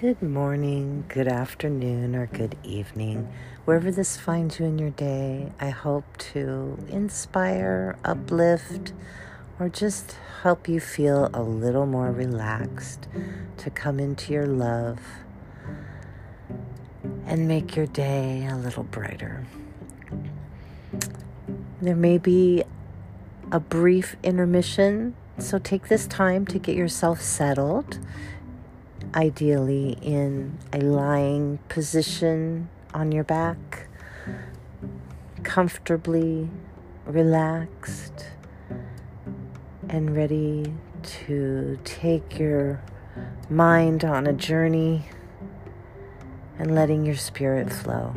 Good morning, good afternoon, or good evening. Wherever this finds you in your day, I hope to inspire, uplift, or just help you feel a little more relaxed to come into your love and make your day a little brighter. There may be a brief intermission, so take this time to get yourself settled ideally in a lying position on your back, comfortably relaxed and ready to take your mind on a journey and letting your spirit flow.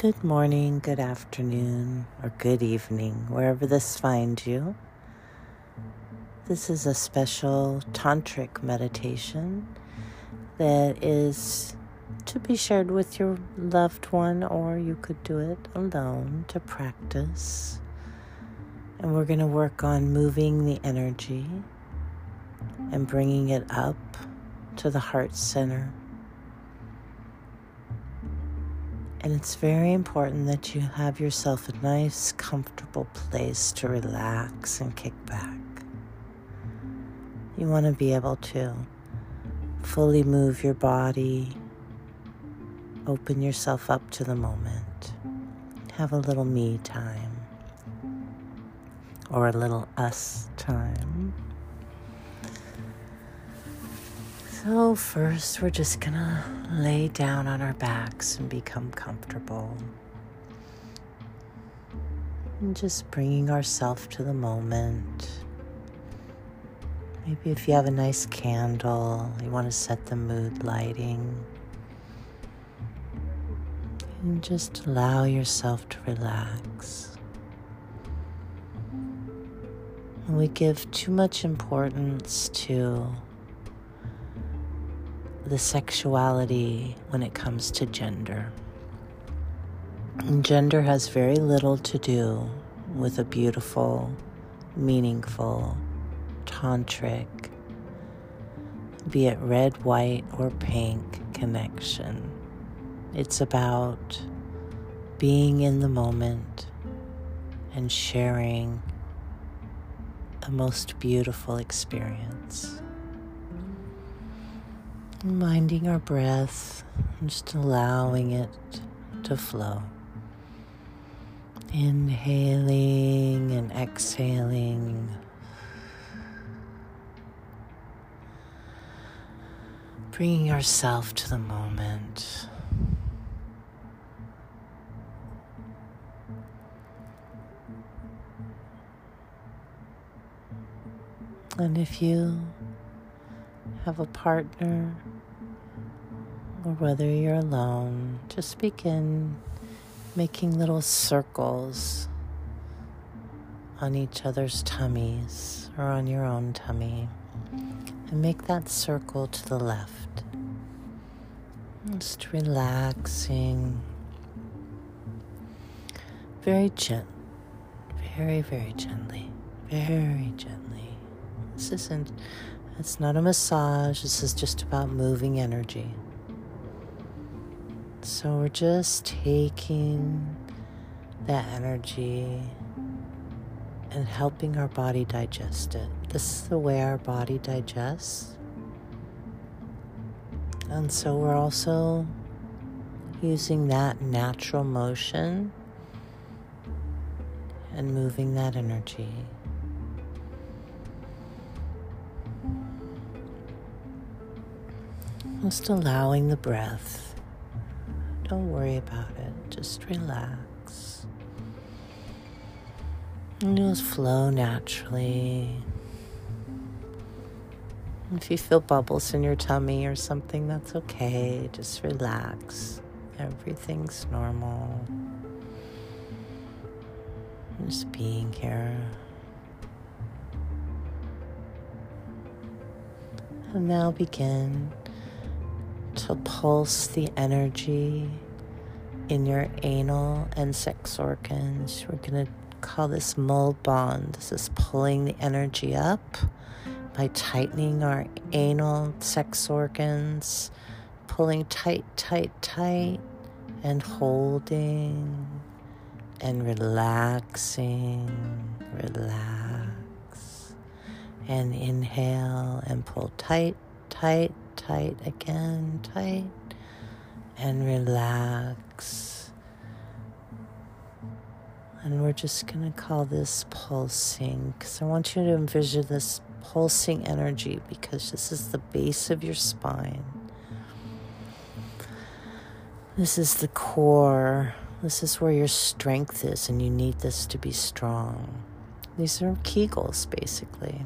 Good morning, good afternoon, or good evening, wherever this finds you. This is a special tantric meditation that is to be shared with your loved one, or you could do it alone to practice. And we're going to work on moving the energy and bringing it up to the heart center And it's very important that you have yourself a nice, comfortable place to relax and kick back. You want to be able to fully move your body, open yourself up to the moment, have a little me time or a little us time. So, first, we're just gonna lay down on our backs and become comfortable. And just bringing ourselves to the moment. Maybe if you have a nice candle, you want to set the mood lighting. And just allow yourself to relax. And we give too much importance to the sexuality when it comes to gender. And gender has very little to do with a beautiful, meaningful, tantric, be it red, white, or pink connection. It's about being in the moment and sharing a most beautiful experience. Minding our breath, just allowing it to flow. Inhaling and exhaling. Bringing yourself to the moment. And if you have a partner or whether you're alone, just begin making little circles on each other's tummies or on your own tummy. And make that circle to the left. Just relaxing. Very gent, very, very gently, very gently. This isn't it's not a massage, this is just about moving energy. So we're just taking that energy and helping our body digest it. This is the way our body digests. And so we're also using that natural motion and moving that energy. Just allowing the breath. Don't worry about it. Just relax. And just flow naturally. If you feel bubbles in your tummy or something, that's okay. Just relax. Everything's normal. Just being here. And now begin to pulse the energy in your anal and sex organs. We're going to call this Mulbandh. This is pulling the energy up by tightening our anal sex organs, pulling tight, tight, tight, and holding and relaxing. Relax. And inhale and pull tight, tight, tight again, tight, and relax. And we're just going to call this pulsing because I want you to envision this pulsing energy because this is the base of your spine. This is the core. This is where your strength is, and you need this to be strong. These are Kegels, basically.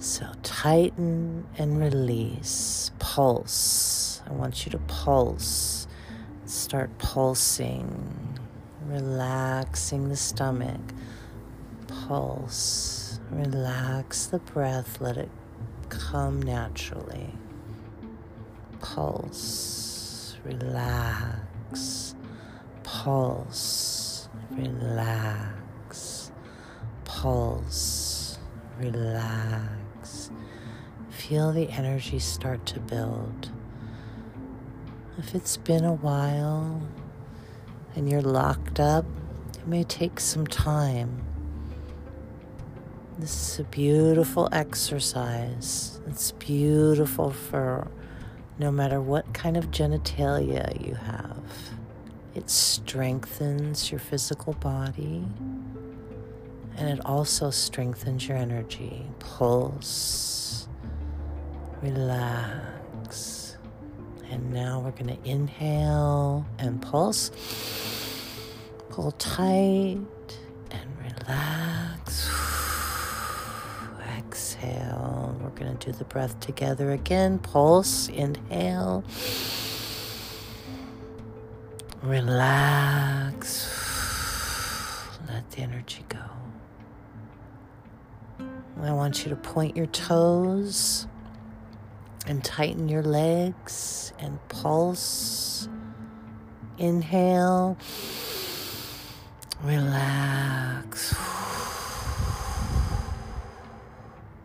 So tighten and release. Pulse. I want you to pulse. Start pulsing. Relaxing the stomach. Pulse. Relax the breath. Let it come naturally. Pulse. Relax. Pulse. Relax. Pulse. Relax feel the energy start to build. If it's been a while and you're locked up, it may take some time. This is a beautiful exercise. It's beautiful for no matter what kind of genitalia you have. It strengthens your physical body and it also strengthens your energy. Pulse relax. And now we're going to inhale and pulse. Pull tight and relax. Exhale. We're going to do the breath together again. Pulse, inhale. Relax. Let the energy go. I want you to point your toes and tighten your legs and pulse. Inhale, relax.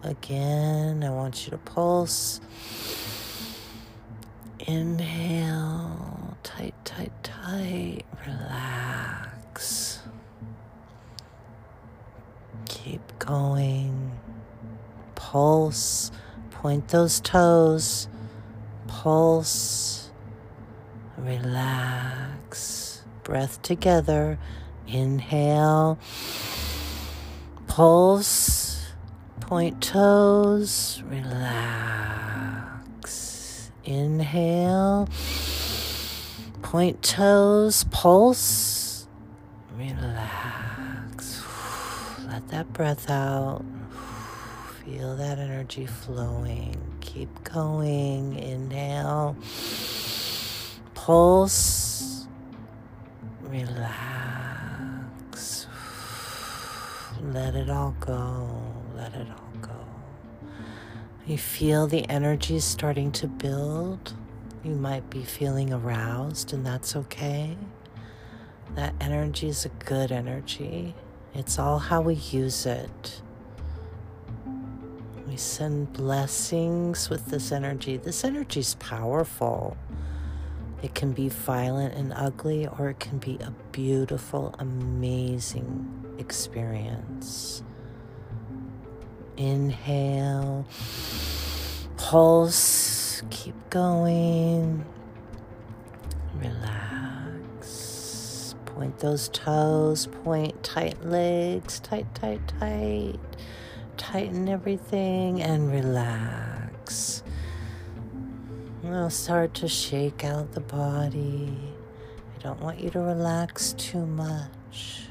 Again, I want you to pulse. Inhale, tight, tight, tight, relax. Keep going. Pulse Point those toes, pulse, relax. Breath together. Inhale, pulse, point toes, relax. Inhale, point toes, pulse, relax. Let that breath out. Feel that energy flowing. Keep going. Inhale. Pulse. Relax. Let it all go. Let it all go. You feel the energy starting to build. You might be feeling aroused, and that's okay. That energy is a good energy. It's all how we use it. We send blessings with this energy. This energy is powerful. It can be violent and ugly, or it can be a beautiful, amazing experience. Inhale, pulse, keep going, relax. Point those toes, point tight legs, tight, tight, tight tighten everything and relax. I'll start to shake out the body. I don't want you to relax too much.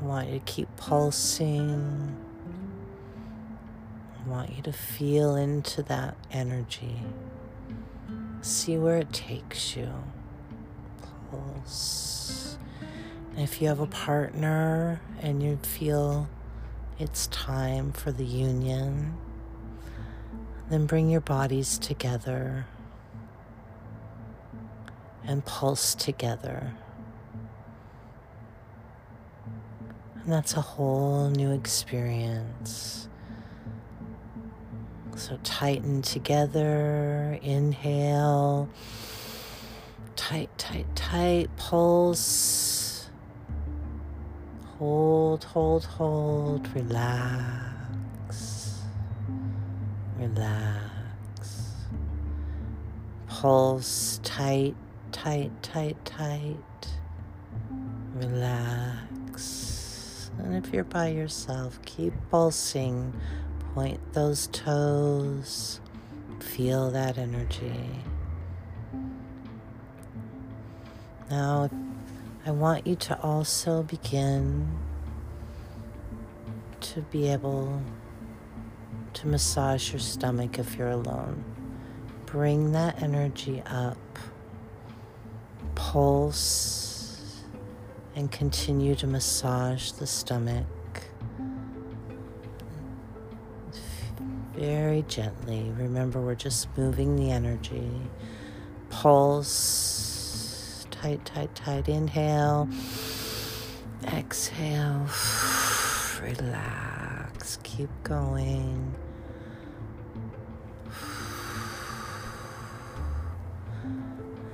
I want you to keep pulsing. I want you to feel into that energy. See where it takes you. Pulse. If you have a partner and you feel it's time for the union. Then bring your bodies together and pulse together. And that's a whole new experience. So tighten together, inhale, tight, tight, tight, pulse. Hold, hold, hold, relax, relax. Pulse tight, tight, tight, tight. Relax. And if you're by yourself, keep pulsing. Point those toes. Feel that energy. Now, I want you to also begin to be able to massage your stomach if you're alone. Bring that energy up, pulse, and continue to massage the stomach very gently. Remember, we're just moving the energy. Pulse tight, tight, tight. Inhale, exhale, relax, keep going.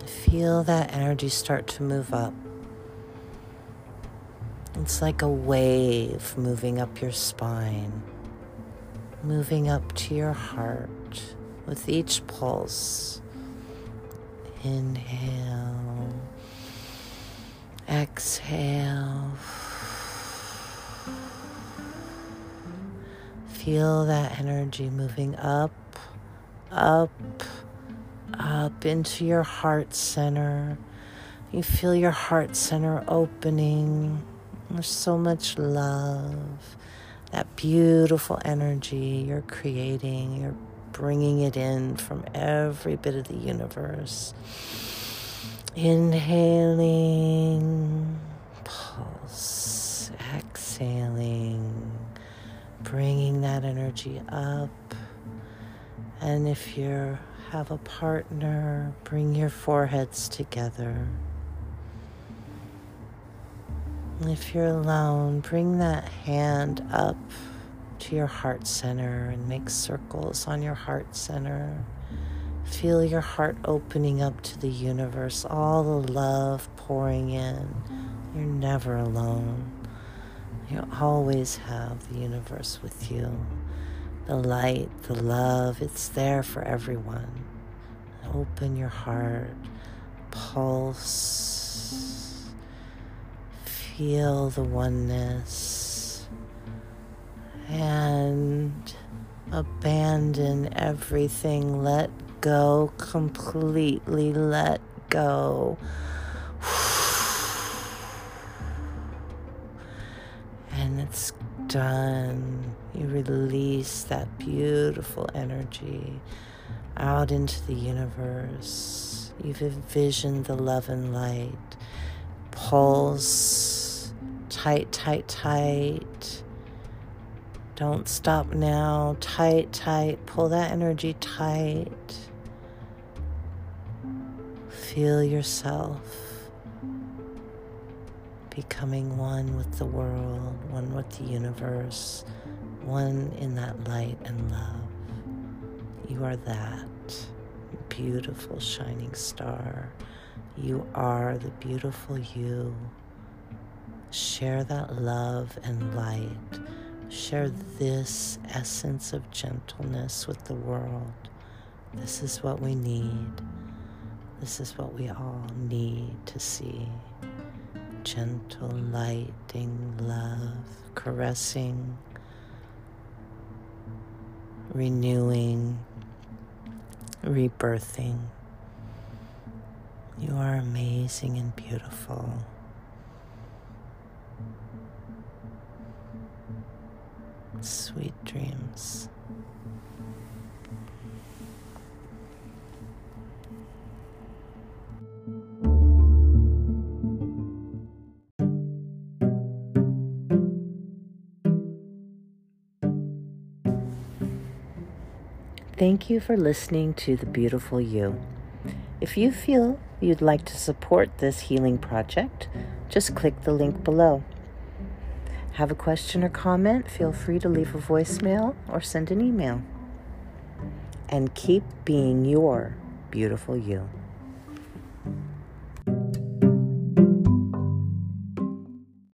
Feel that energy start to move up. It's like a wave moving up your spine, moving up to your heart with each pulse. Inhale. Exhale. Feel that energy moving up, up, up into your heart center. You feel your heart center opening. There's so much love. That beautiful energy you're creating, you're bringing it in from every bit of the universe. Inhaling, pulse, exhaling, bringing that energy up. And if you have a partner, bring your foreheads together. If you're alone, bring that hand up to your heart center and make circles on your heart center. Feel your heart opening up to the universe, all the love pouring in. You're never alone. You always have the universe with you. The light, the love, it's there for everyone. Open your heart, pulse, feel the oneness, and abandon everything. Let go, completely let go. And it's done. You release that beautiful energy out into the universe. You've envisioned the love and light. Pulse tight, tight, tight. Don't stop now. Tight, tight. Pull that energy tight. Feel yourself becoming one with the world, one with the universe, one in that light and love. You are that beautiful shining star. You are the beautiful you. Share that love and light. Share this essence of gentleness with the world. This is what we need. This is what we all need to see gentle, lighting love, caressing, renewing, rebirthing. You are amazing and beautiful. Sweet dreams. Thank you for listening to The Beautiful You. If you feel you'd like to support this healing project, just click the link below. Have a question or comment? Feel free to leave a voicemail or send an email. And keep being your beautiful you.